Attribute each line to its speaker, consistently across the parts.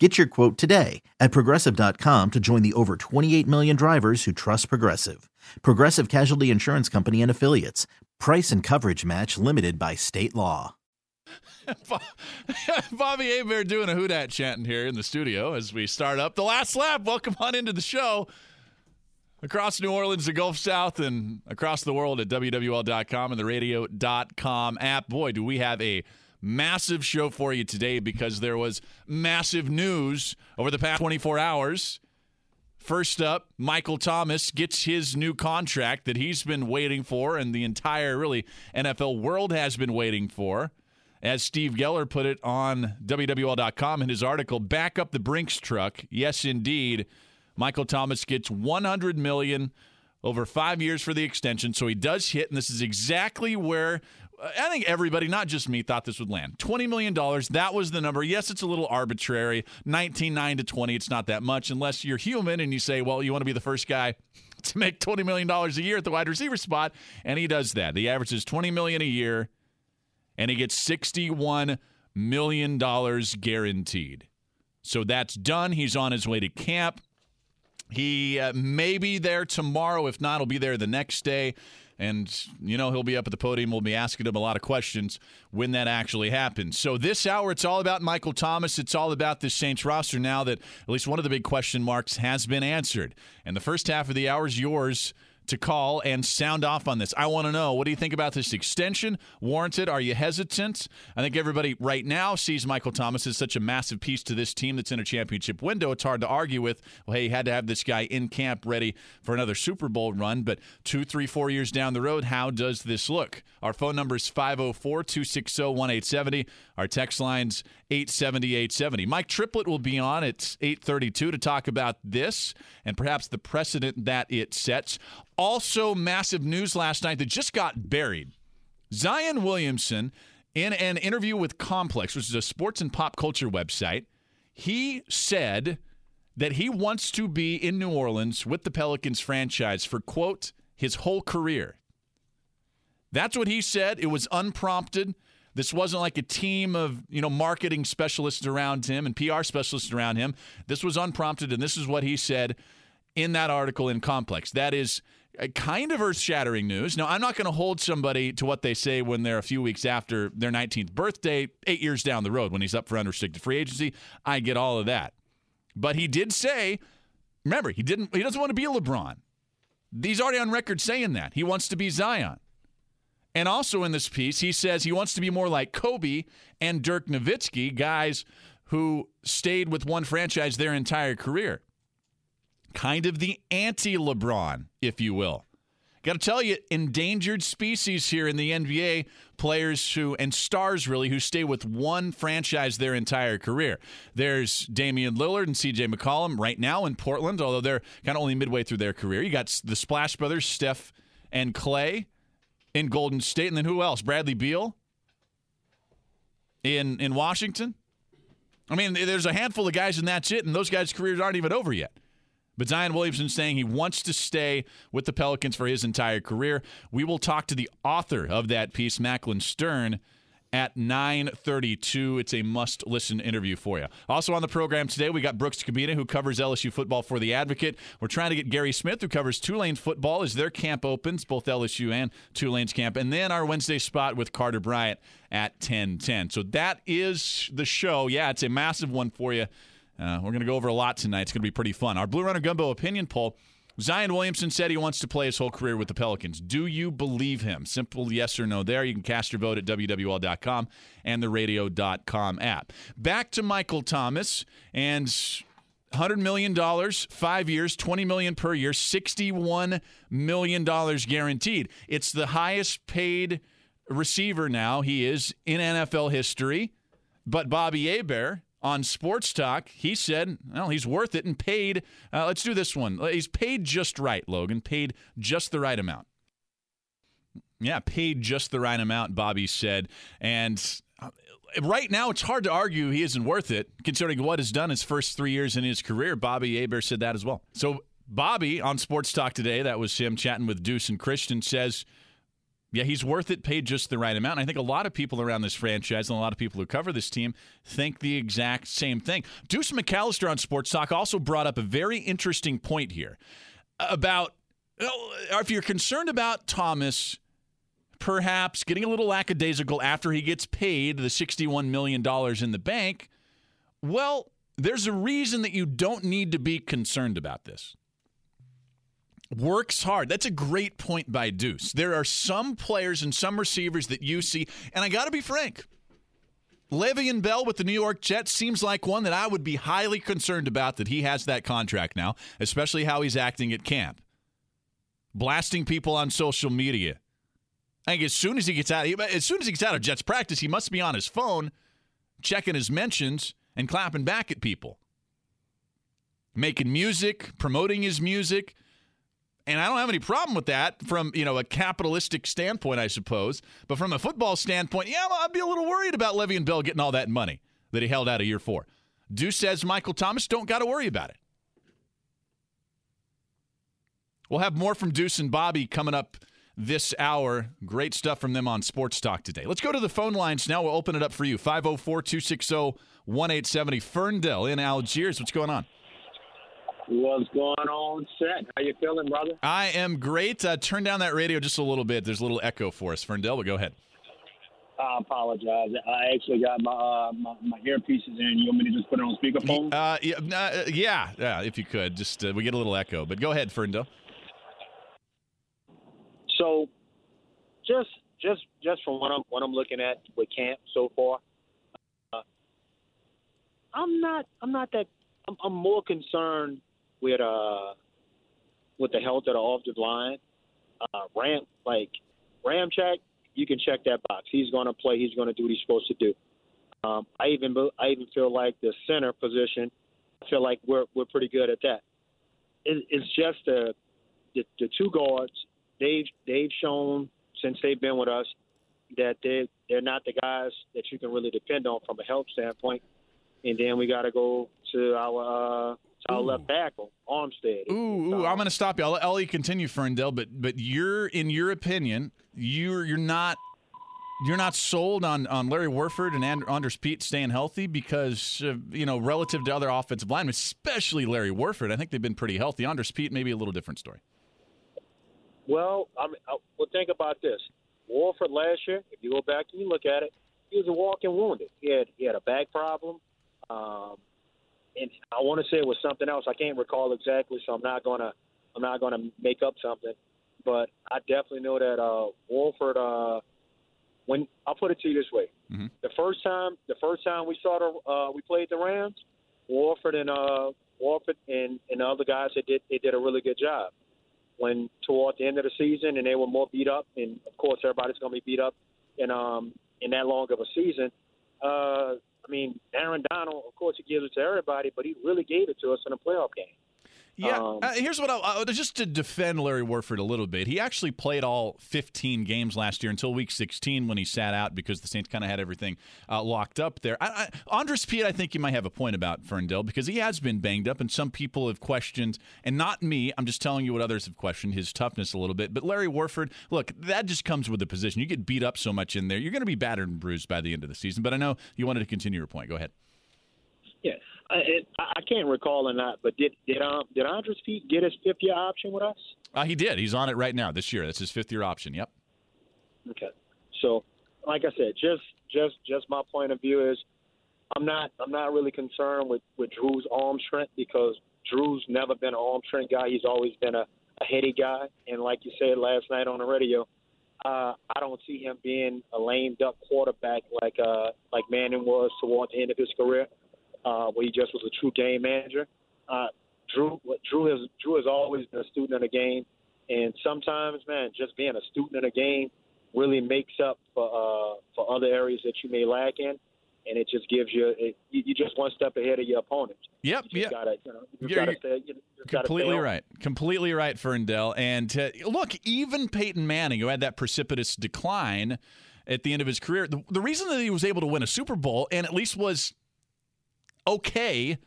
Speaker 1: Get your quote today at progressive.com to join the over 28 million drivers who trust Progressive. Progressive Casualty Insurance Company and Affiliates. Price and coverage match limited by state law.
Speaker 2: Bobby Hebert doing a Who chanting here in the studio as we start up the last lap. Welcome on into the show. Across New Orleans, the Gulf South, and across the world at WWL.com and the radio.com app. Boy, do we have a massive show for you today because there was massive news over the past 24 hours. First up, Michael Thomas gets his new contract that he's been waiting for, and the entire really NFL world has been waiting for. As Steve Geller put it on WWL.com in his article, back up the Brinks truck. Yes, indeed. Michael Thomas gets 100 million over five years for the extension, so he does hit, and this is exactly where I think everybody, not just me, thought this would land. $20 million, that was the number. Yes, it's a little arbitrary. 19, 9 to 20, it's not that much unless you're human and you say, well, you want to be the first guy to make $20 million a year at the wide receiver spot. And he does that. The average is 20 million a year, and he gets $61 million guaranteed. So that's done. He's on his way to camp. He uh, may be there tomorrow. If not, he'll be there the next day. And, you know, he'll be up at the podium. We'll be asking him a lot of questions when that actually happens. So, this hour, it's all about Michael Thomas. It's all about this Saints roster now that at least one of the big question marks has been answered. And the first half of the hour is yours to call and sound off on this. I want to know what do you think about this extension? Warranted? Are you hesitant? I think everybody right now sees Michael Thomas as such a massive piece to this team that's in a championship window. It's hard to argue with. Well, hey, you had to have this guy in camp ready for another Super Bowl run, but two, three, four years down the road, how does this look? Our phone number is 504 260 1870. Our text line's 870 870. Mike Triplett will be on at 832 to talk about this and perhaps the precedent that it sets. Also, massive news last night that just got buried. Zion Williamson, in an interview with Complex, which is a sports and pop culture website, he said that he wants to be in New Orleans with the Pelicans franchise for, quote, his whole career. That's what he said. It was unprompted. This wasn't like a team of, you know, marketing specialists around him and PR specialists around him. This was unprompted, and this is what he said in that article in Complex. That is Uh, kind of earth shattering news. Now, I'm not going to hold somebody to what they say when they're a few weeks after their 19th birthday, eight years down the road when he's up for unrestricted free agency. I get all of that. But he did say, remember, he didn't he doesn't want to be LeBron. He's already on record saying that. He wants to be Zion. And also in this piece, he says he wants to be more like Kobe and Dirk Nowitzki, guys who stayed with one franchise their entire career. Kind of the anti LeBron, if you will. Got to tell you, endangered species here in the NBA, players who, and stars really, who stay with one franchise their entire career. There's Damian Lillard and CJ McCollum right now in Portland, although they're kind of only midway through their career. You got the Splash Brothers, Steph and Klay in Golden State. And then who else? Bradley Beal in, in Washington. I mean, there's a handful of guys, and that's it. And those guys' careers aren't even over yet. But Zion Williamson saying he wants to stay with the Pelicans for his entire career. We will talk to the author of that piece, Macklin Stern, at 9:32. It's a must-listen interview for you. Also on the program today, we got Brooks Kubena, who covers LSU football for the Advocate. We're trying to get Guerry Smith, who covers Tulane football, as their camp opens, both LSU and Tulane's camp, and then our Wednesday spot with Carter Bryant at 10:10. So that is the show. Yeah, it's a massive one for you. Uh, we're going to go over a lot tonight. It's going to be pretty fun. Our Blue Runner Gumbo opinion poll. Zion Williamson said he wants to play his whole career with the Pelicans. Do you believe him? Simple yes or no there. You can cast your vote at WWL.com and the radio.com app. Back to Michael Thomas and $100 million, five years, 20 million per year, $61 million guaranteed. It's the highest paid receiver now he is in NFL history. But Bobby Hebert on Sports Talk, he said, well, he's worth it and paid. Uh, let's do this one. He's paid just right, Logan, paid just the right amount. Yeah, paid just the right amount, Bobby said. And uh, right now, it's hard to argue he isn't worth it, considering what has done his first three years in his career. Bobby Hebert said that as well. So, Bobby on Sports Talk today, that was him chatting with Deuce and Christian, says, yeah, he's worth it, paid just the right amount. And I think a lot of people around this franchise and a lot of people who cover this team think the exact same thing. Deuce McAllister on Sports Talk also brought up a very interesting point here about if you're concerned about Thomas perhaps getting a little lackadaisical after he gets paid the $61 million in the bank, well, there's a reason that you don't need to be concerned about this. Works hard. That's a great point by Deuce. There are some players and some receivers that you see, and I got to be frank. Le'Veon Bell with the New York Jets seems like one that I would be highly concerned about that he has that contract now, especially how he's acting at camp. Blasting people on social media, I think as soon as he gets out, as soon as he gets out of Jets practice, he must be on his phone, checking his mentions and clapping back at people, making music, promoting his music, and I don't have any problem with that from you know a capitalistic standpoint, I suppose. But from a football standpoint, yeah, I'd be a little worried about Le'Veon Bell getting all that money that he held out a year for. Deuce says Michael Thomas don't got to worry about it. We'll have more from Deuce and Bobby coming up this hour. Great stuff from them on Sports Talk today. Let's go to the phone lines now. We'll open it up for you. 504 260 1870. Ferndale in Algiers. What's going on?
Speaker 3: What's going on, Seth? How you feeling, brother?
Speaker 2: I am great. Uh, turn down that radio just a little bit. There's a little echo for us. Ferndale, but go ahead.
Speaker 3: I apologize. I actually got my uh, my, my earpieces in. You want me to just put it on speakerphone?
Speaker 2: Uh, yeah, uh, yeah, yeah, if you could. Just uh, we get a little echo, but go ahead, Ferndale.
Speaker 3: So, just just just from what I'm what I'm looking at with camp so far, uh, I'm not I'm not that I'm, I'm more concerned with uh with the health of the offensive line. Uh, Ram like Ramczyk, you can check that box. He's going to play. He's going to do what he's supposed to do. Um, I even I even feel like the center position. I feel like we're we're pretty good at that. It, it's just the, the the two guards they've they've shown since they've been with us that they they're not the guys that you can really depend on from a health standpoint. And then we got to go to our uh, our left tackle, Armstead.
Speaker 2: Ooh, ooh I'm going to stop you. I'll, let you continue, Ferndale. But but you're in your opinion, you're you're not you're not sold on, on Larry Warford and Andrus Peat staying healthy because, uh, you know, relative to other offensive linemen, especially Larry Warford, I think they've been pretty healthy. Andrus Peat, maybe a little different story.
Speaker 3: Well, I mean, uh, well, think about this. Warford last year, if you go back and you look at it, he was a walking wounded. He had he had a back problem, um, and I want to say it was something else. I can't recall exactly, so I'm not gonna I'm not gonna make up something. But I definitely know that uh, Warford. Uh, when I'll put it to you this way, mm-hmm. the first time the first time we saw the uh, we played the Rams, Warford and uh, Warford and, and the other guys they did they did a really good job when toward the end of the season and they were more beat up, and of course everybody's going to be beat up in um in that long of a season. Uh, I mean, Aaron Donald, of course, he gives it to everybody, but he really gave it to us in a playoff game.
Speaker 2: Yeah, um, uh, here's what I uh, just to defend Larry Warford a little bit. He actually played all 15 games last year until Week 16 when he sat out because the Saints kind of had everything uh, locked up there. I, I, Andrus Peat, I think you might have a point about Ferndale because he has been banged up, and some people have questioned, and not me. I'm just telling you what others have questioned his toughness a little bit. But Larry Warford, look, that just comes with the position. You get beat up so much in there, you're going to be battered and bruised by the end of the season. But I know you wanted to continue your point. Go ahead.
Speaker 3: Yeah, I, I can't recall or not, but did did um did Andrus Peat get his fifth year option with us?
Speaker 2: Uh, he did. He's on it right now this year. That's his fifth year option. Yep.
Speaker 3: Okay. So, like I said, just just just my point of view is, I'm not I'm not really concerned with with Drew's arm strength because Drew's never been an arm strength guy. He's always been a, a heady guy, and like you said last night on the radio, uh, I don't see him being a lame duck quarterback like uh, like Manning was toward the end of his career uh, where he just was a true game manager. Uh, Drew, Drew has Drew has always been a student in the game, and sometimes, man, just being a student in the game really makes up for uh, for other areas that you may lack in. and it just gives you it, you, you just one step ahead of your opponent.
Speaker 2: Yep.
Speaker 3: You
Speaker 2: Yep.
Speaker 3: Gotta, you know, you
Speaker 2: You're-
Speaker 3: gotta stay, you just gotta stay
Speaker 2: Completely right. Completely right, Ferndale. And uh, look, even Peyton Manning, who had that precipitous decline at the end of his career, the, the reason that he was able to win a Super Bowl and at least was okay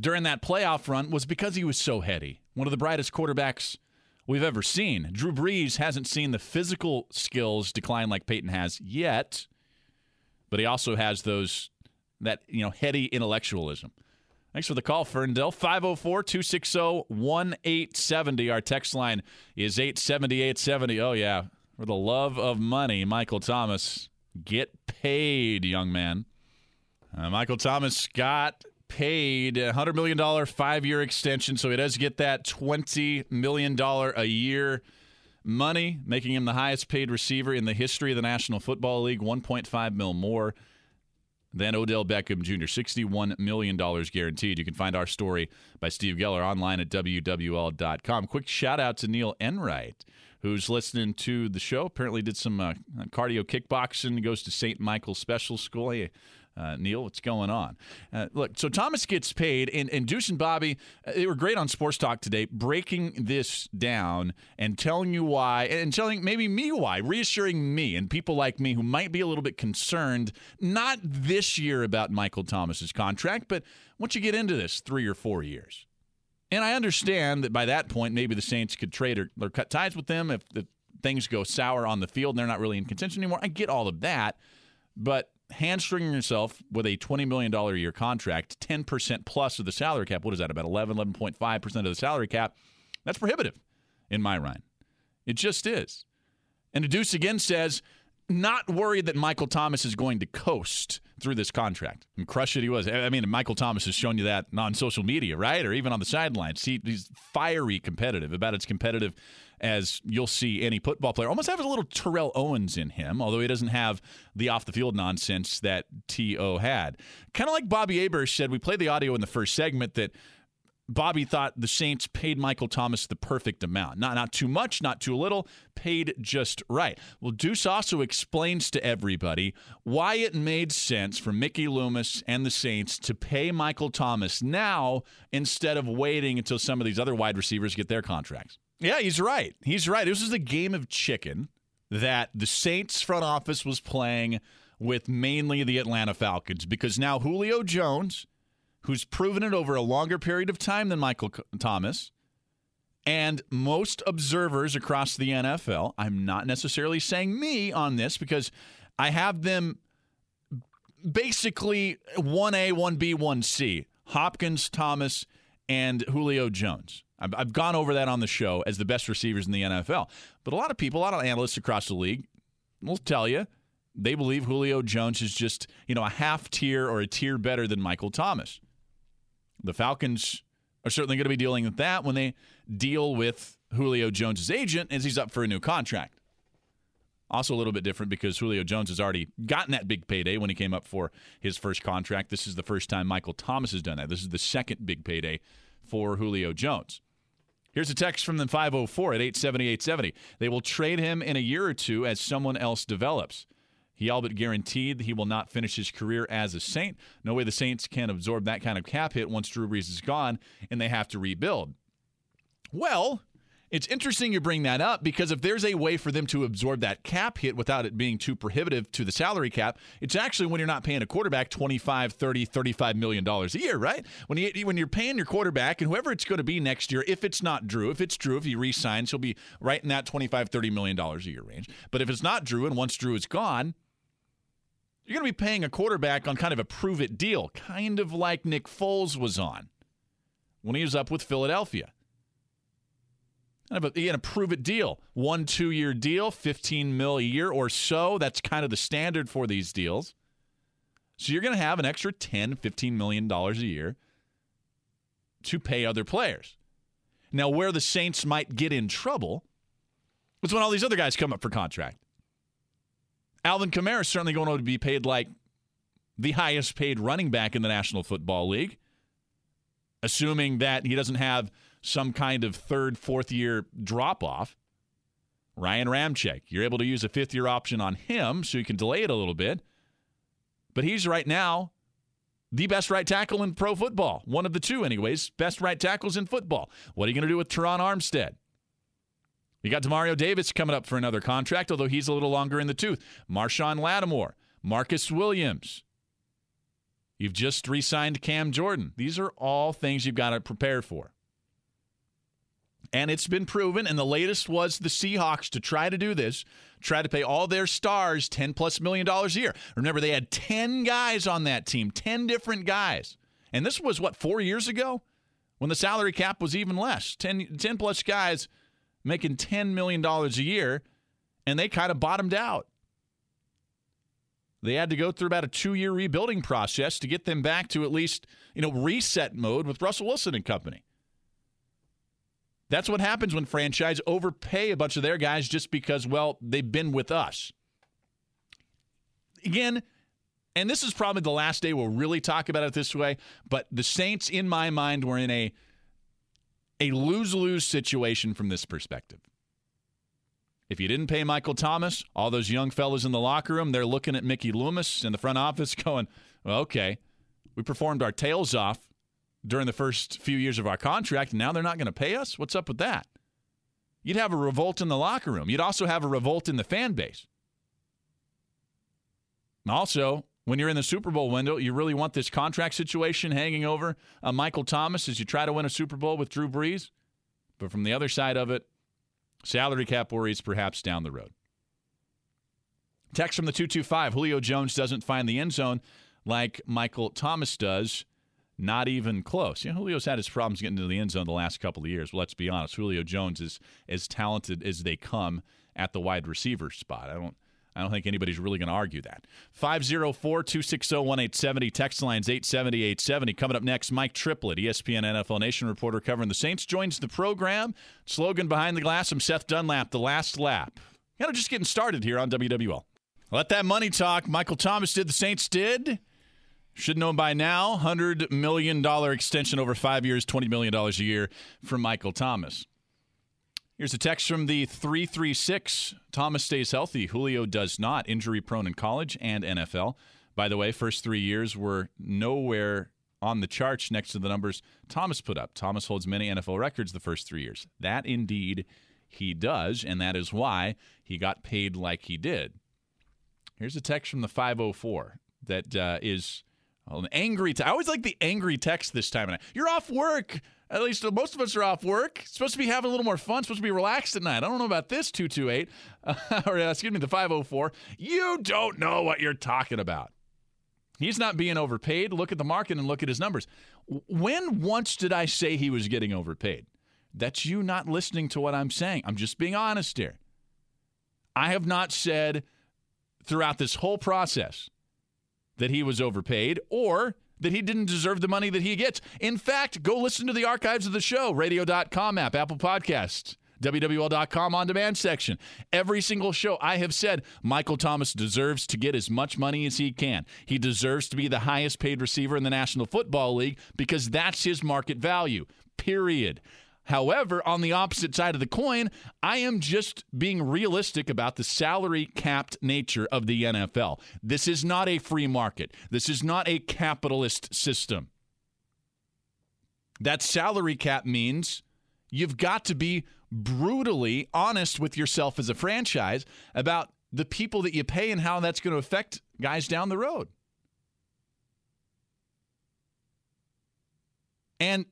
Speaker 2: during that playoff run was because he was so heady. One of the brightest quarterbacks we've ever seen. Drew Brees hasn't seen the physical skills decline like Peyton has yet, but he also has those that you know heady intellectualism. Thanks for the call, Ferndale. 504 260 1870. Our text line is 870 870. Oh, yeah. For the love of money, Michael Thomas, get paid, young man. Uh, Michael Thomas got paid a $100 million five year extension, so he does get that $20 million a year money, making him the highest paid receiver in the history of the National Football League, 1.5 mil more than Odell Beckham Jr. $61 million guaranteed. You can find our story by Steve Geller online at WWL.com. Quick shout out to Neil Enright, who's listening to the show. Apparently did some uh, cardio kickboxing, goes to St. Michael's Special School. Uh, Neil, what's going on? Uh, look, so Thomas gets paid, and, and Deuce and Bobby, uh, they were great on Sports Talk today, breaking this down and telling you why, and telling maybe me why, reassuring me and people like me who might be a little bit concerned, not this year about Michael Thomas's contract, but once you get into this three or four years. And I understand that by that point, maybe the Saints could trade or, or cut ties with them if the things go sour on the field and they're not really in contention anymore. I get all of that. But hamstringing yourself with a $20 million a year contract, 10% plus of the salary cap, what is that, about 11, 11.5% of the salary cap? That's prohibitive in my mind. It just is. And Deuce again says, not worried that Michael Thomas is going to coast through this contract and crush it. He was. I mean, Michael Thomas has shown you that on social media, right? Or even on the sidelines. He, he's fiery competitive, about as competitive as you'll see any football player. Almost has a little Terrell Owens in him, although he doesn't have the off the field nonsense that T.O. had. Kind of like Bobby Hebert said, we played the audio in the first segment that Bobby thought the Saints paid Michael Thomas the perfect amount. Not not too much, not too little, paid just right. Well, Deuce also explains to everybody why it made sense for Mickey Loomis and the Saints to pay Michael Thomas now instead of waiting until some of these other wide receivers get their contracts. Yeah, he's right. He's right. This was a game of chicken that the Saints front office was playing with mainly the Atlanta Falcons because now Julio Jones who's proven it over a longer period of time than Michael Thomas. And most observers across the NFL, I'm not necessarily saying me on this because I have them basically 1A, 1B, 1C Hopkins, Thomas, and Julio Jones. I've, I've gone over that on the show as the best receivers in the NFL. But a lot of people, a lot of analysts across the league will tell you they believe Julio Jones is just, you know, a half tier or a tier better than Michael Thomas. The Falcons are certainly going to be dealing with that when they deal with Julio Jones's agent as he's up for a new contract. Also, a little bit different because Julio Jones has already gotten that big payday when he came up for his first contract. This is the first time Michael Thomas has done that. This is the second big payday for Julio Jones. Here's a text from the 504 at 870 870. They will trade him in a year or two as someone else develops. He all but guaranteed that he will not finish his career as a Saint. No way the Saints can absorb that kind of cap hit once Drew Brees is gone and they have to rebuild. Well, it's interesting you bring that up because if there's a way for them to absorb that cap hit without it being too prohibitive to the salary cap, it's actually when you're not paying a quarterback 25, 30, 35 million dollars a year, right? When you when you're paying your quarterback and whoever it's going to be next year, if it's not Drew, if it's Drew, if he resigns, he'll be right in that 25, 30 million dollars a year range. But if it's not Drew and once Drew is gone, you're going to be paying a quarterback on kind of a prove it deal, kind of like Nick Foles was on when he was up with Philadelphia. Kind of a, again, a prove it deal. One, two year deal, 15 mil a year or so. That's kind of the standard for these deals. So you're going to have an extra 10, 15 million dollars a year to pay other players. Now, where the Saints might get in trouble is when all these other guys come up for contract. Alvin Kamara is certainly going to be paid like the highest paid running back in the National Football League, assuming that he doesn't have some kind of third, fourth year drop off. Ryan Ramczyk, you're able to use a fifth year option on him so you can delay it a little bit. but he's right now the best right tackle in pro football. One of the two, anyways, best right tackles in football. What are you going to do with Terron Armstead? You got Demario Davis coming up for another contract, although he's a little longer in the tooth. Marshon Lattimore, Marcus Williams. You've just re signed Cam Jordan. These are all things you've got to prepare for. And it's been proven, and the latest was the Seahawks to try to do this, try to pay all their stars 10 plus million dollars a year. Remember, they had 10 guys on that team, 10 different guys. And this was, what, four years ago? When the salary cap was even less. 10, 10 plus guys making $10 million a year, and they kind of bottomed out. They had to go through about a two year rebuilding process to get them back to at least, you know, reset mode with Russell Wilson and company. That's what happens when franchise overpay a bunch of their guys just because, well, they've been with us. Again, and this is probably the last day we'll really talk about it this way, but the Saints, in my mind, were in a a lose lose situation from this perspective. If you didn't pay Michael Thomas, all those young fellas in the locker room, they're looking at Mickey Loomis in the front office going, well, okay, we performed our tails off during the first few years of our contract. And now they're not going to pay us? What's up with that? You'd have a revolt in the locker room. You'd also have a revolt in the fan base. Also, when you're in the Super Bowl window, you really want this contract situation hanging over uh, Michael Thomas as you try to win a Super Bowl with Drew Brees. But from the other side of it, salary cap worries perhaps down the road. Text from the 225 Julio Jones doesn't find the end zone like Michael Thomas does. Not even close. You know, Julio's had his problems getting to the end zone the last couple of years. Well, let's be honest. Julio Jones is as talented as they come at the wide receiver spot. I don't I don't think anybody's really going to argue that. 504 260 1870. Text lines 870 870. Coming up next, Mike Triplett, ESPN NFL Nation reporter covering the Saints, joins the program. Slogan behind the glass. I'm Seth Dunlap, the last lap. You know, just getting started here on WWL. Let that money talk. Michael Thomas did, the Saints did. Should know by now, $100 million extension over five years, $20 million a year from Michael Thomas. Here's a text from the 336. Thomas stays healthy. Julio does not. Injury prone in college and NFL. By the way, first three years were nowhere on the charts next to the numbers Thomas put up. Thomas holds many NFL records the first three years. That indeed he does, and that is why he got paid like he did. Here's a text from the 504 that uh, is an angry. Te- I always like the angry text this time of night. You're off work. At least most of us are off work. Supposed to be having a little more fun. Supposed to be relaxed at night. I don't know about this 228, uh, or uh, excuse me, the 504. You don't know what you're talking about. He's not being overpaid. Look at the market and look at his numbers. When once did I say he was getting overpaid? That's you not listening to what I'm saying. I'm just being honest here. I have not said throughout this whole process that he was overpaid or that he didn't deserve the money that he gets. In fact, go listen to the archives of the show, radio.com app, Apple Podcasts. WWL.com on demand section. Every single show I have said Michael Thomas deserves to get as much money as he can. He deserves to be the highest paid receiver in the National Football League because that's his market value. Period. However, on the opposite side of the coin, I am just being realistic about the salary capped nature of the NFL. This is not a free market, this is not a capitalist system. That salary cap means you've got to be brutally honest with yourself as a franchise about the people that you pay and how that's going to affect guys down the road. And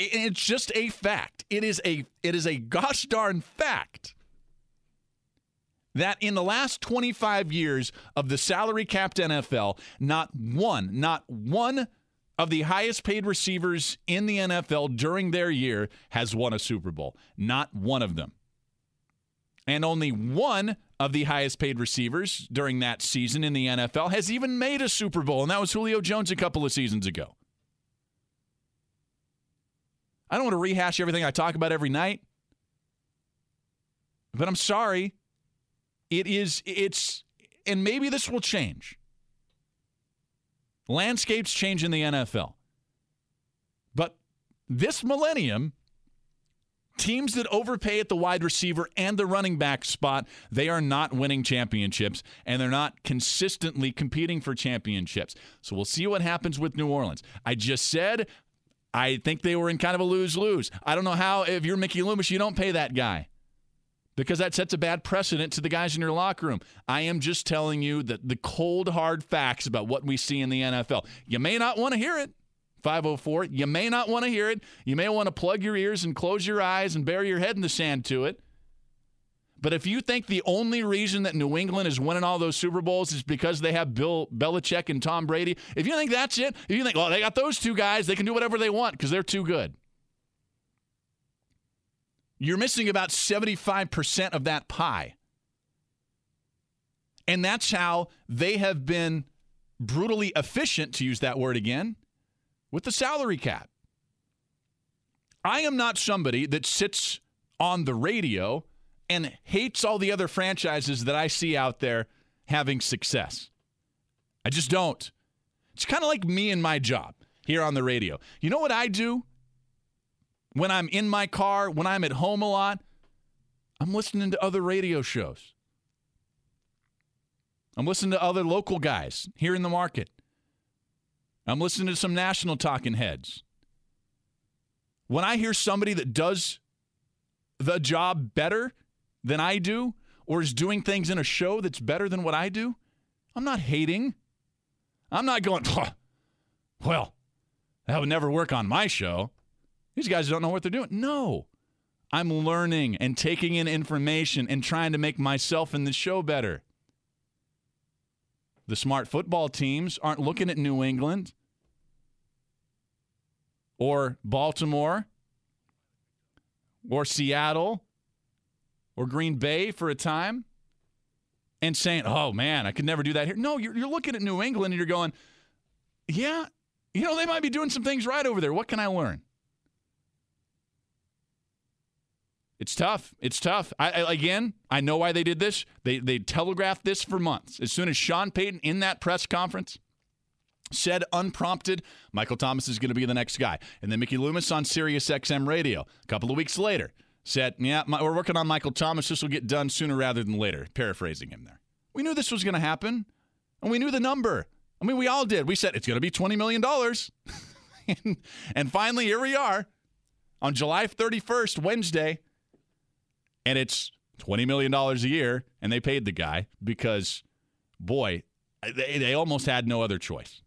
Speaker 2: it's just a fact. It is a it is a gosh darn fact that in the last 25 years of the salary capped NFL, not one, not one of the highest paid receivers in the NFL during their year has won a Super Bowl. Not one of them. And only one of the highest paid receivers during that season in the NFL has even made a Super Bowl, and that was Julio Jones a couple of seasons ago. I don't want to rehash everything I talk about every night. But I'm sorry. It is, it's, and maybe this will change. Landscapes change in the NFL. But this millennium, Teams that overpay at the wide receiver and the running back spot, they are not winning championships and they're not consistently competing for championships. So we'll see what happens with New Orleans. I just said I think they were in kind of a lose lose. I don't know how, if you're Mickey Loomis, you don't pay that guy because that sets a bad precedent to the guys in your locker room. I am just telling you that the cold, hard facts about what we see in the NFL. You may not want to hear it. 504. You may not want to hear it. You may want to plug your ears and close your eyes and bury your head in the sand to it. But if you think the only reason that New England is winning all those Super Bowls is because they have Bill Belichick and Tom Brady, if you think that's it, if you think, well, they got those two guys, they can do whatever they want because they're too good. You're missing about 75% of that pie. And that's how they have been brutally efficient, to use that word again, with the salary cap. I am not somebody that sits on the radio and hates all the other franchises that I see out there having success. I just don't. It's kind of like me and my job here on the radio. You know what I do when I'm in my car, when I'm at home a lot? I'm listening to other radio shows. I'm listening to other local guys here in the market. I'm listening to some national talking heads. When I hear somebody that does the job better than I do or is doing things in a show that's better than what I do, I'm not hating. I'm not going, well, that would never work on my show. These guys don't know what they're doing. No. I'm learning and taking in information and trying to make myself and the show better. The smart football teams aren't looking at New England or Baltimore or Seattle or Green Bay for a time and saying, oh man, I could never do that here. No, you're, you're looking at New England and you're going, yeah, you know, they might be doing some things right over there. What can I learn? It's tough. It's tough. I, I, again, I know why they did this. They they telegraphed this for months. As soon as Sean Payton in that press conference said unprompted, Michael Thomas is going to be the next guy, and then Mickey Loomis on Sirius XM radio a couple of weeks later said, "Yeah, my, we're working on Michael Thomas. This will get done sooner rather than later." Paraphrasing him there. We knew this was going to happen, and we knew the number. I mean, we all did. We said it's going to be twenty million dollars, and, and finally here we are on July thirty first, Wednesday and it's $20 million a year, and they paid the guy because, boy, they, they almost had no other choice.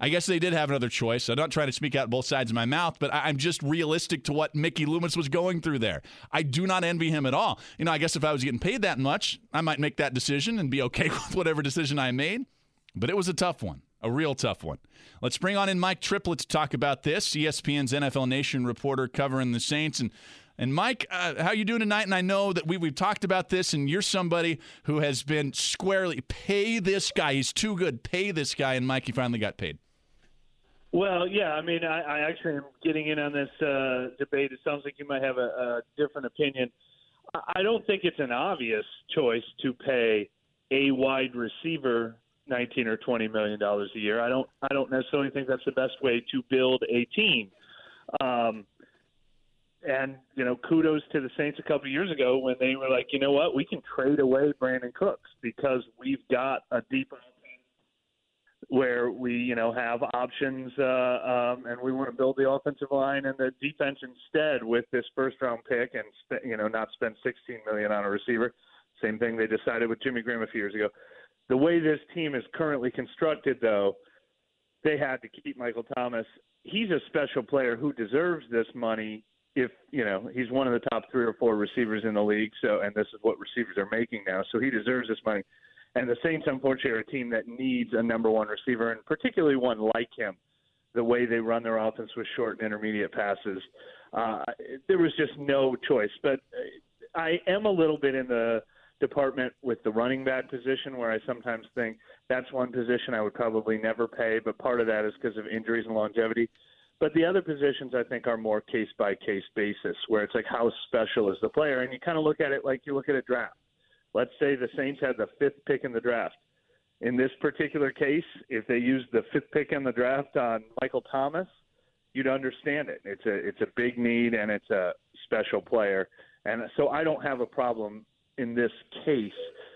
Speaker 2: I guess they did have another choice. I'm not trying to speak out both sides of my mouth, but I'm just realistic to what Mickey Loomis was going through there. I do not envy him at all. You know, I guess if I was getting paid that much, I might make that decision and be okay with whatever decision I made. But it was a tough one, a real tough one. Let's bring on in Mike Triplett to talk about this. ESPN's NFL Nation reporter covering the Saints. And and Mike, uh, how you doing tonight? And I know that we, we've talked about this, and you're somebody who has been squarely pay this guy. He's too good. Pay this guy. And Mike, he finally got paid.
Speaker 4: Well, yeah. I mean, I, I actually am getting in on this uh, debate. It sounds like you might have a, a different opinion. I don't think it's an obvious choice to pay a wide receiver 19 or 20 million dollars a year. I don't I don't necessarily think that's the best way to build a team. Um, and you know, kudos to the Saints a couple of years ago when they were like, you know what, we can trade away Brandin Cooks because we've got a deep where we you know have options uh, um, and we want to build the offensive line and the defense instead with this first round pick and sp- you know not spend 16 million on a receiver. Same thing they decided with Jimmy Graham a few years ago. The way this team is currently constructed, though, they had to keep Michael Thomas. He's a special player who deserves this money if you know he's one of the top three or four receivers in the league. So, and this is what receivers are making now. So he deserves this money. And the Saints, unfortunately, are a team that needs a number one receiver, and particularly one like him. The way they run their offense with short and intermediate passes, uh, there was just no choice. But I am a little bit in the department with the running back position, where I sometimes think that's one position I would probably never pay. But part of that is because of injuries and longevity. But the other positions I think are more case by case basis, where it's like how special is the player, and you kind of look at it like you look at a draft. Let's say the Saints had the fifth pick in the draft. In this particular case, if they used the fifth pick in the draft on Michael Thomas, you'd understand it. It's a it's a big need and it's a special player. And so I don't have a problem in this case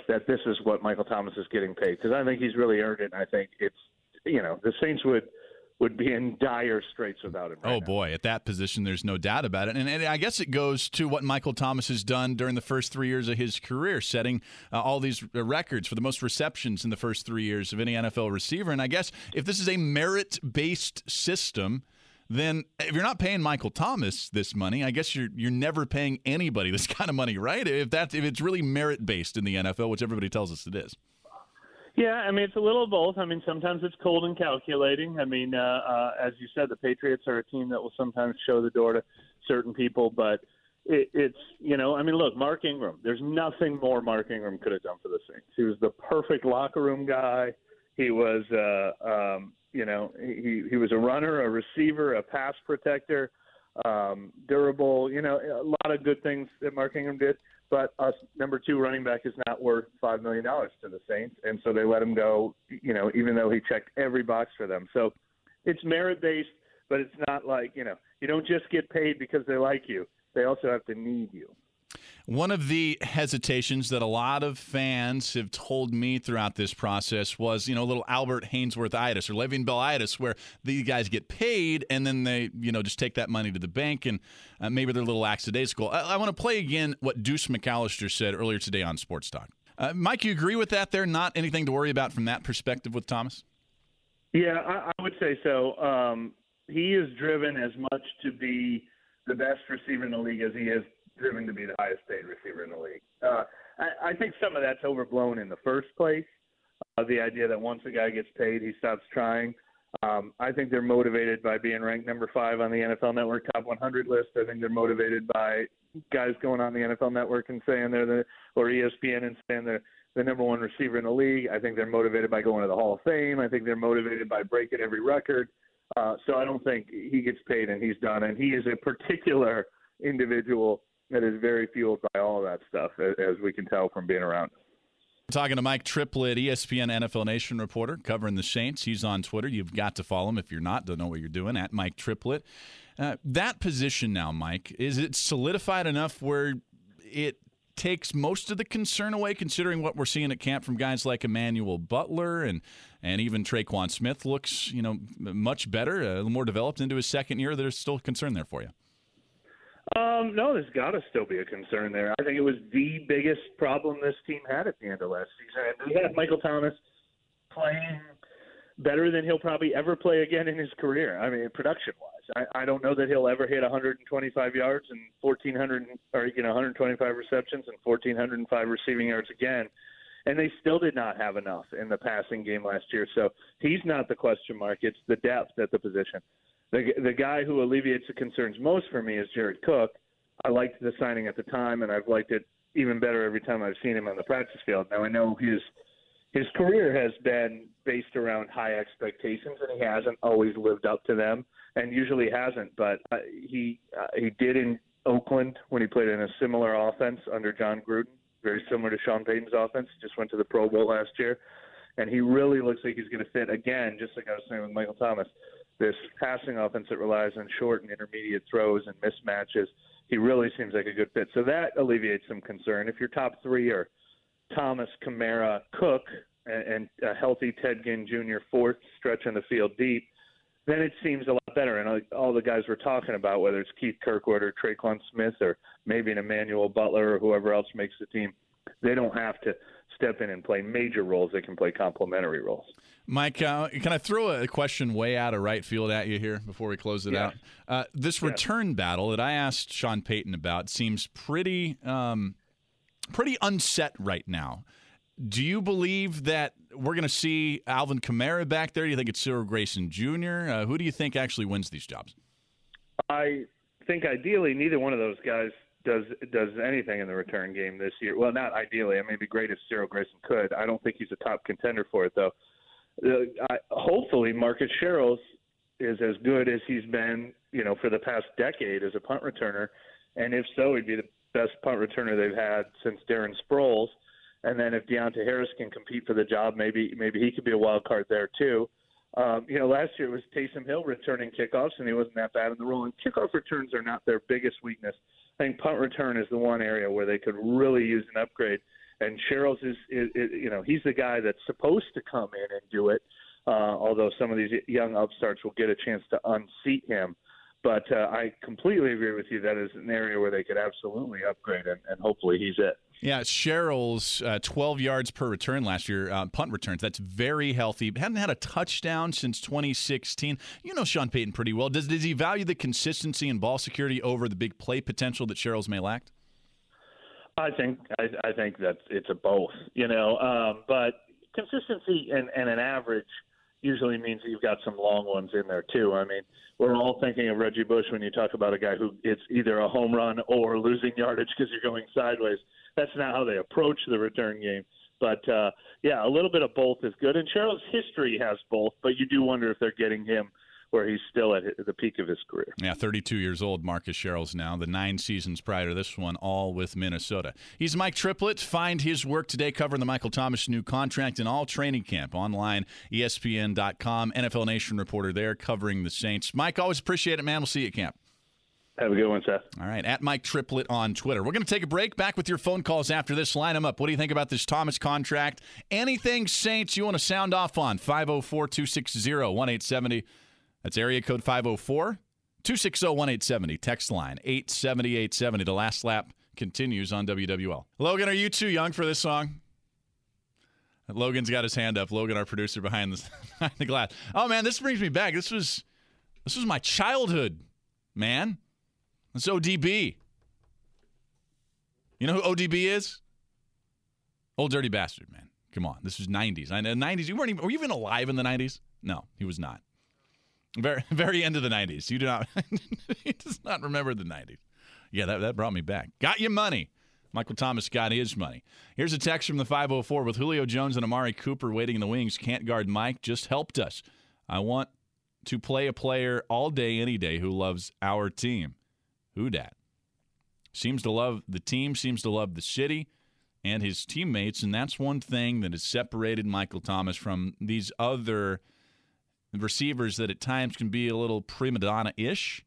Speaker 4: that this is what Michael Thomas is getting paid because I think he's really earned it. And I think it's, you know, the Saints would – would be in dire straits without him. Right
Speaker 2: oh
Speaker 4: now.
Speaker 2: boy, at that position, there's no doubt about it. And, and, I guess it goes to what Michael Thomas has done during the first three years of his career, setting uh, all these uh, records for the most receptions in the first three years of any NFL receiver. And I guess if this is a merit-based system. Then, if you're not paying Michael Thomas this money, I guess you're you're never paying anybody this kind of money, right? If that if it's really merit based in the NFL, which everybody tells us it is.
Speaker 4: Yeah, I mean it's a little of both. I mean sometimes it's cold and calculating. I mean, uh, uh, as you said, the Patriots are a team that will sometimes show the door to certain people, but it, it's you know, I mean, look, Mark Ingram. There's nothing more Mark Ingram could have done for the Saints. He was the perfect locker room guy. He was, uh, um, you know, he he was a runner, a receiver, a pass protector, um, durable. You know, a lot of good things that Mark Ingram did but us number two running back is not worth five million dollars to the Saints, and so they let him go. You know, even though he checked every box for them, so it's merit based, but it's not like you know you don't just get paid because they like you; they also have to need you.
Speaker 2: One of the hesitations that a lot of fans have told me throughout this process was, you know, a little Albert Haynesworth itis or Le'Veon Bell itis, where these guys get paid and then they, you know, just take that money to the bank and uh, maybe they're a little lackadaisical. I, I want to play again what Deuce McAllister said earlier today on Sports Talk. Uh, Mike, you agree with that? There, not anything to worry about from that perspective with Thomas.
Speaker 4: Yeah, I, I would say so. Um, he is driven as much to be the best receiver in the league as he is driven to be the highest paid receiver in the league. Uh, I, I think some of that's overblown in the first place. Uh, the idea that once a guy gets paid, he stops trying. Um, I think they're motivated by being ranked number five on the NFL Network top 100 list. I think they're motivated by guys going on the NFL Network and saying they're the or ESPN and saying they're the number one receiver in the league. I think they're motivated by going to the Hall of Fame. I think they're motivated by breaking every record. Uh, so I don't think he gets paid and he's done. And he is a particular individual that is very fueled by all that stuff, as we can tell from being around.
Speaker 2: Talking to Mike Triplett, ESPN NFL Nation reporter covering the Saints. He's on Twitter. You've got to follow him if you're not. Don't know what you're doing at Mike Triplett. Uh, that position now, Mike, is it solidified enough where it takes most of the concern away, considering what we're seeing at camp from guys like Emmanuel Butler and and even Tre'Quan Smith looks, you know, much better, a little more developed into his second year. There's still concern there for you.
Speaker 4: Um, no, there's got to still be a concern there. I think it was the biggest problem this team had at the end of last season. And they had Michael Thomas playing better than he'll probably ever play again in his career. I mean, production wise, I, I don't know that he'll ever hit 125 yards and 1400 or you know 125 receptions and 1405 receiving yards again. And they still did not have enough in the passing game last year. So he's not the question mark. It's the depth at the position. The the guy who alleviates the concerns most for me is Jared Cook. I liked the signing at the time, and I've liked it even better every time I've seen him on the practice field. Now I know his his career has been based around high expectations, and he hasn't always lived up to them, and usually hasn't. But uh, he uh, he did in Oakland when he played in a similar offense under Jon Gruden, very similar to Sean Payton's offense. Just went to the Pro Bowl last year, and he really looks like he's going to fit again, just like I was saying with Michael Thomas this passing offense that relies on short and intermediate throws and mismatches, he really seems like a good fit. So that alleviates some concern. If your top three are Thomas, Kamara, Cook, and, and a healthy Ted Ginn Jr. fourth stretch on the field deep, then it seems a lot better. And all the guys we're talking about, whether it's Keith Kirkwood or Tre'Quan Smith or maybe an Emmanuel Butler or whoever else makes the team, they don't have to step in and play major roles. They can play complementary roles.
Speaker 2: Mike, uh, can I throw a question way out of right field at you here before we close it out? Uh, this return battle that I asked Sean Payton about seems pretty, um, pretty unset right now. Do you believe that we're going to see Alvin Kamara back there? Do you think it's Cyril Grayson Jr.? Uh, who do you think actually wins these jobs?
Speaker 4: I think ideally neither one of those guys does does anything in the return game this year. Well, not ideally. I mean, it'd be great if Cyril Grayson could. I don't think he's a top contender for it though. Uh, hopefully, Marcus Sherels is as good as he's been, you know, for the past decade as a punt returner, and if so, he'd be the best punt returner they've had since Darren Sproles. And then if Deonte Harris can compete for the job, maybe maybe he could be a wild card there too. Um, you know, last year it was Taysom Hill returning kickoffs, and he wasn't that bad in the role. And kickoff returns are not their biggest weakness. I think punt return is the one area where they could really use an upgrade. And Sherels is, is, is you know, he's the guy that's supposed to come in and do it. Uh, although some of these young upstarts will get a chance to unseat him. But uh, I completely agree with you. That is an area where they could absolutely upgrade, and, and hopefully he's it.
Speaker 2: Yeah, Sherels uh, 12 yards per return last year, uh, punt returns. That's very healthy. Hadn't had a touchdown since 2016. You know Sean Payton pretty well. Does, does he value the consistency and ball security over the big play potential that Sherels may lack?
Speaker 4: I think I, I think that it's a both. You know, um, but consistency and, and an average – usually means you've got some long ones in there too. I mean, we're all thinking of Reggie Bush when you talk about a guy who it's either a home run or losing yardage because you're going sideways. That's not how they approach the return game. But uh, yeah, a little bit of both is good. And Sherels' history has both, but you do wonder if they're getting him where he's still at the peak of his career.
Speaker 2: Yeah, 32 years old, Marcus Sherels now. The nine seasons prior to this one, all with Minnesota. He's Mike Triplett. Find his work today covering the Michael Thomas new contract in all training camp online, ESPN.com, NFL Nation reporter there covering the Saints. Mike, always appreciate it, man. We'll see you at camp.
Speaker 4: Have a good one, Seth.
Speaker 2: All right, at Mike Triplett on Twitter. We're going to take a break. Back with your phone calls after this. Line them up. What do you think about this Thomas contract? Anything Saints you want to sound off on? 504 260 1870. That's area code 504 260 1870. Text line 870 870. The last lap continues on WWL. Logan, are you too young for this song? Logan's got his hand up. Logan, our producer behind the, behind the glass. Oh man, this brings me back. This was this was my childhood, man. It's ODB. You know who ODB is? Old dirty bastard, man. Come on, this was '90s. I know '90s. You weren't even. Were you even alive in the '90s? No, he was not. Very, very end of the '90s. You do not. he does not remember the '90s. Yeah, that that brought me back. Got your money. Michael Thomas got his money. Here's a text from the 504 with Julio Jones and Amari Cooper waiting in the wings. Can't guard Mike. Just helped us. I want to play a player all day, any day who loves our team. Who dat? Seems to love the team, seems to love the city and his teammates. And that's one thing that has separated Michael Thomas from these other receivers that at times can be a little prima donna ish.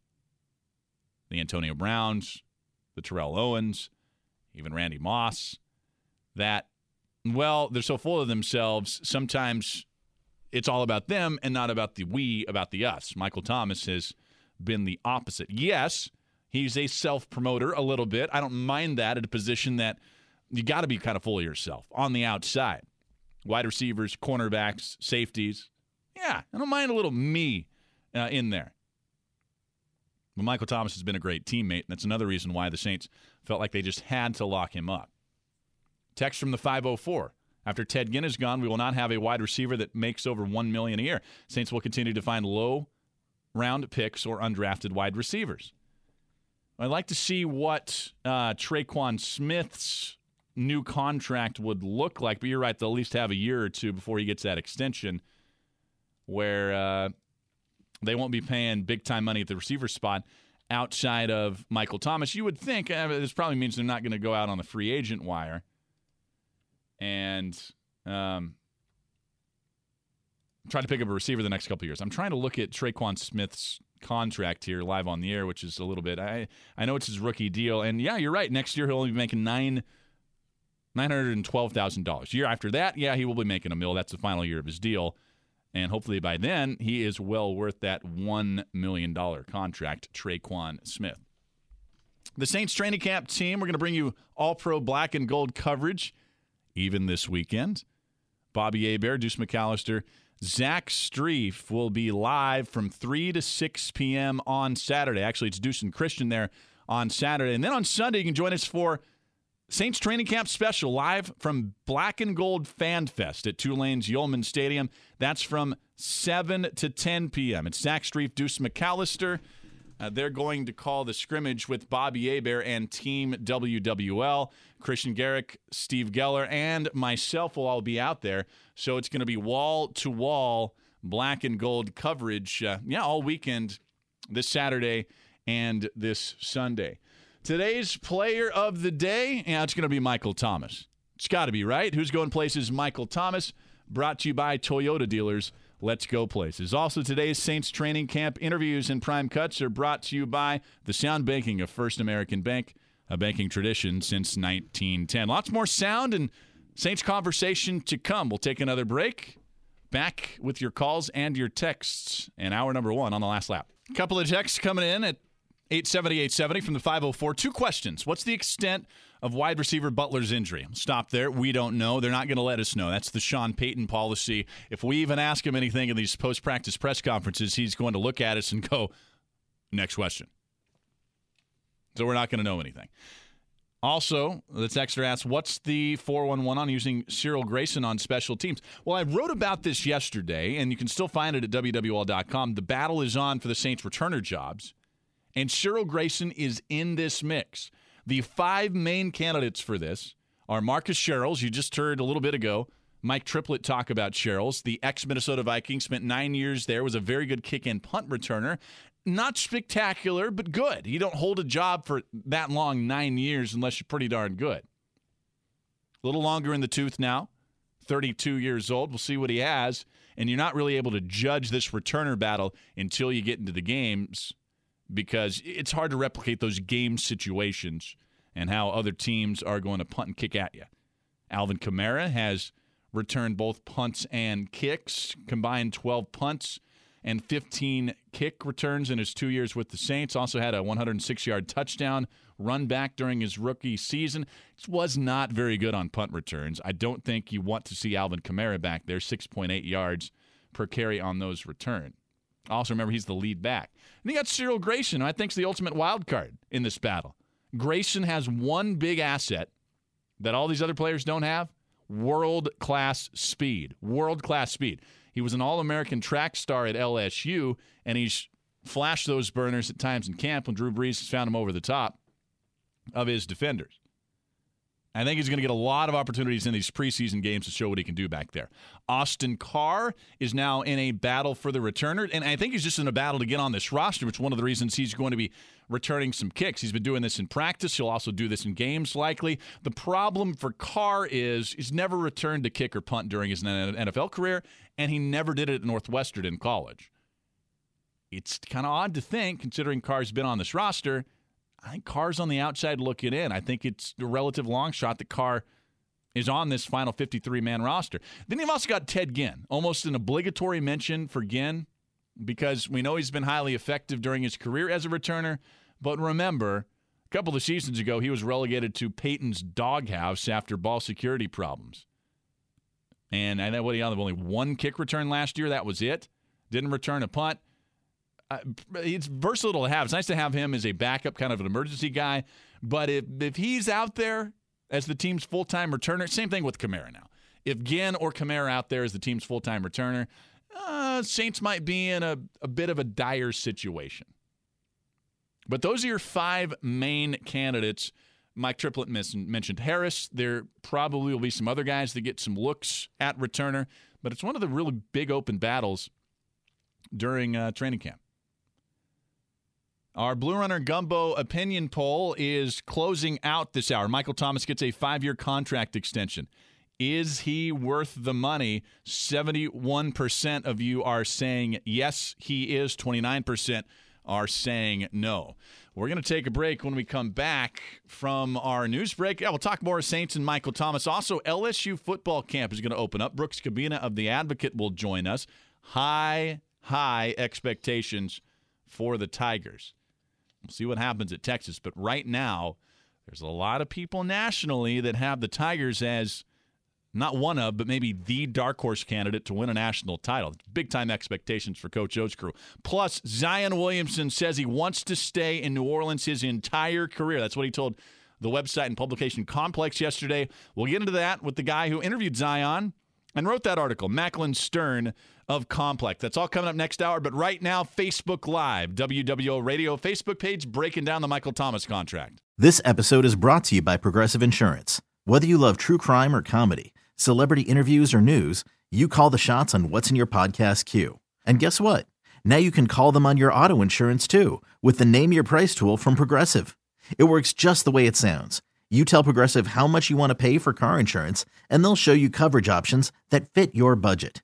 Speaker 2: The Antonio Browns, the Terrell Owens, even Randy Moss, that, well, they're so full of themselves, sometimes it's all about them and not about the we, about the us. Michael Thomas has been the opposite. Yes, he's a self promoter a little bit. I don't mind that at a position that you got to be kind of full of yourself on the outside. Wide receivers, cornerbacks, safeties, yeah, I don't mind a little me uh, in there. But Michael Thomas has been a great teammate, and that's another reason why the Saints felt like they just had to lock him up. Text from the 504. After Ted Ginn is gone, we will not have a wide receiver that makes over one million a year. Saints will continue to find low round picks or undrafted wide receivers. I'd like to see what uh, Tre'Quan Smith's new contract would look like, but you're right; they'll at least have a year or two before he gets that extension where uh, they won't be paying big time money at the receiver spot outside of Michael Thomas. You would think uh, this probably means they're not going to go out on the free agent wire and um, try to pick up a receiver the next couple years. I'm trying to look at Tre'Quan Smith's contract here live on the air, which is a little bit. I I know it's his rookie deal, and yeah, you're right. Next year he'll only be making nine. Nine hundred and twelve thousand dollars. Year after that, yeah, he will be making a mill. That's the final year of his deal. And hopefully by then, he is well worth that $1 million contract, Tre'Quan Smith. The Saints training camp team, we're going to bring you all pro black and gold coverage even this weekend. Bobby Hebert, Deuce McAllister, Zach Strief will be live from 3 to 6 p.m. on Saturday. Actually, it's Deuce and Christian there on Saturday. And then on Sunday, you can join us for Saints training camp special live from Black and Gold Fan Fest at Tulane's Yulman Stadium. That's from 7 to 10 p.m. It's Zach Strief, Deuce McAllister. Uh, they're going to call the scrimmage with Bobby Hebert and Team WWL. Kristian Garic, Steve Geller, and myself will all be out there. So it's going to be wall to wall black and gold coverage, uh, yeah, all weekend this Saturday and this Sunday. Today's player of the day, yeah, it's going to be Michael Thomas. It's got to be, right? Who's going places? Michael Thomas, brought to you by Toyota Dealers. Let's go places. Also, today's Saints training camp interviews and prime cuts are brought to you by the sound banking of First American Bank. a banking tradition since 1910. Lots more sound and Saints conversation to come. We'll take another break. Back with your calls and your texts and hour number one on the last lap. Couple of texts coming in at 870 870 from the 504. Two questions. What's the extent of wide receiver Butler's injury? Stop there. We don't know. They're not going to let us know. That's the Sean Payton policy. If we even ask him anything in these post practice press conferences, he's going to look at us and go, next question. So we're not going to know anything. Also, the texter asks, what's the 411 on using Cyril Grayson on special teams? Well, I wrote about this yesterday, and you can still find it at WWL.com. The battle is on for the Saints returner jobs, and Cyril Grayson is in this mix. The five main candidates for this are Marcus Sherels, you just heard a little bit ago. Mike Triplett talk about Sherels, the ex Minnesota Viking, spent nine years there, was a very good kick and punt returner not spectacular, but good. You don't hold a job for that long, nine years, unless you're pretty darn good. A little longer in the tooth now, 32 years old. We'll see what he has. And you're not really able to judge this returner battle until you get into the games because it's hard to replicate those game situations and how other teams are going to punt and kick at you. Alvin Kamara has returned both punts and kicks, combined 12 punts and 15 kick returns in his two years with the Saints. Also had a 106 yard touchdown run back during his rookie season. He was not very good on punt returns. I don't think you want to see Alvin Kamara back there, 6.8 yards per carry on those return. Also, remember, he's the lead back. And he got Cyril Grayson, who I think is the ultimate wild card in this battle. Grayson has one big asset that all these other players don't have world class speed. World class speed. He was an All American track star at LSU, and he's flashed those burners at times in camp when Drew Brees has found him over the top of his defenders. I think he's going to get a lot of opportunities in these preseason games to show what he can do back there. Austin Carr is now in a battle for the returner, and I think he's just in a battle to get on this roster, which is one of the reasons he's going to be returning some kicks. He's been doing this in practice. He'll also do this in games likely. The problem for Carr is he's never returned a kick or punt during his NFL career, and he never did it at Northwestern in college. It's kind of odd to think, considering Carr's been on this roster – I think Carr's on the outside looking in. I think it's a relative long shot that Carr is on this final 53 man roster. Then you've also got Ted Ginn, almost an obligatory mention for Ginn because we know he's been highly effective during his career as a returner. But remember, a couple of seasons ago, he was relegated to Payton's doghouse after ball security problems. And I know what he had only one kick return last year. That was it. Didn't return a punt uh, it's versatile to have. It's nice to have him as a backup, kind of an emergency guy. But if if he's out there as the team's full time returner, same thing with Kamara now. If Ginn or Kamara out there as the team's full time returner, uh, Saints might be in a, a bit of a dire situation. But those are your five main candidates. Mike Triplett mentioned Harris. There probably will be some other guys that get some looks at returner, but it's one of the really big open battles during uh, training camp. Our Blue Runner Gumbo opinion poll is closing out this hour. Michael Thomas gets a five year contract extension. Is he worth the money? 71% of you are saying yes, he is. 29% are saying no. We're going to take a break when we come back from our news break. Yeah, we'll talk more Saints and Michael Thomas. Also, LSU football camp is going to open up. Brooks Kubena of The Advocate will join us. High, high expectations for the Tigers. We'll see what happens at Texas. But right now, there's a lot of people nationally that have the Tigers as not one of, but maybe the dark horse candidate to win a national title. Big time expectations for Coach O's crew. Plus, Zion Williamson says he wants to stay in New Orleans his entire career. That's what he told the website and publication Complex yesterday. We'll get into that with the guy who interviewed Zion and wrote that article, Macklin Stern of Complex. That's all coming up next hour. But right now, Facebook Live, WWL Radio Facebook page, breaking down the Michael Thomas contract.
Speaker 1: This episode is brought to you by Progressive Insurance. Whether you love true crime or comedy, celebrity interviews or news, you call the shots on what's in your podcast queue. And guess what? Now you can call them on your auto insurance too with the Name Your Price tool from Progressive. It works just the way it sounds. You tell Progressive how much you want to pay for car insurance, and they'll show you coverage options that fit your budget.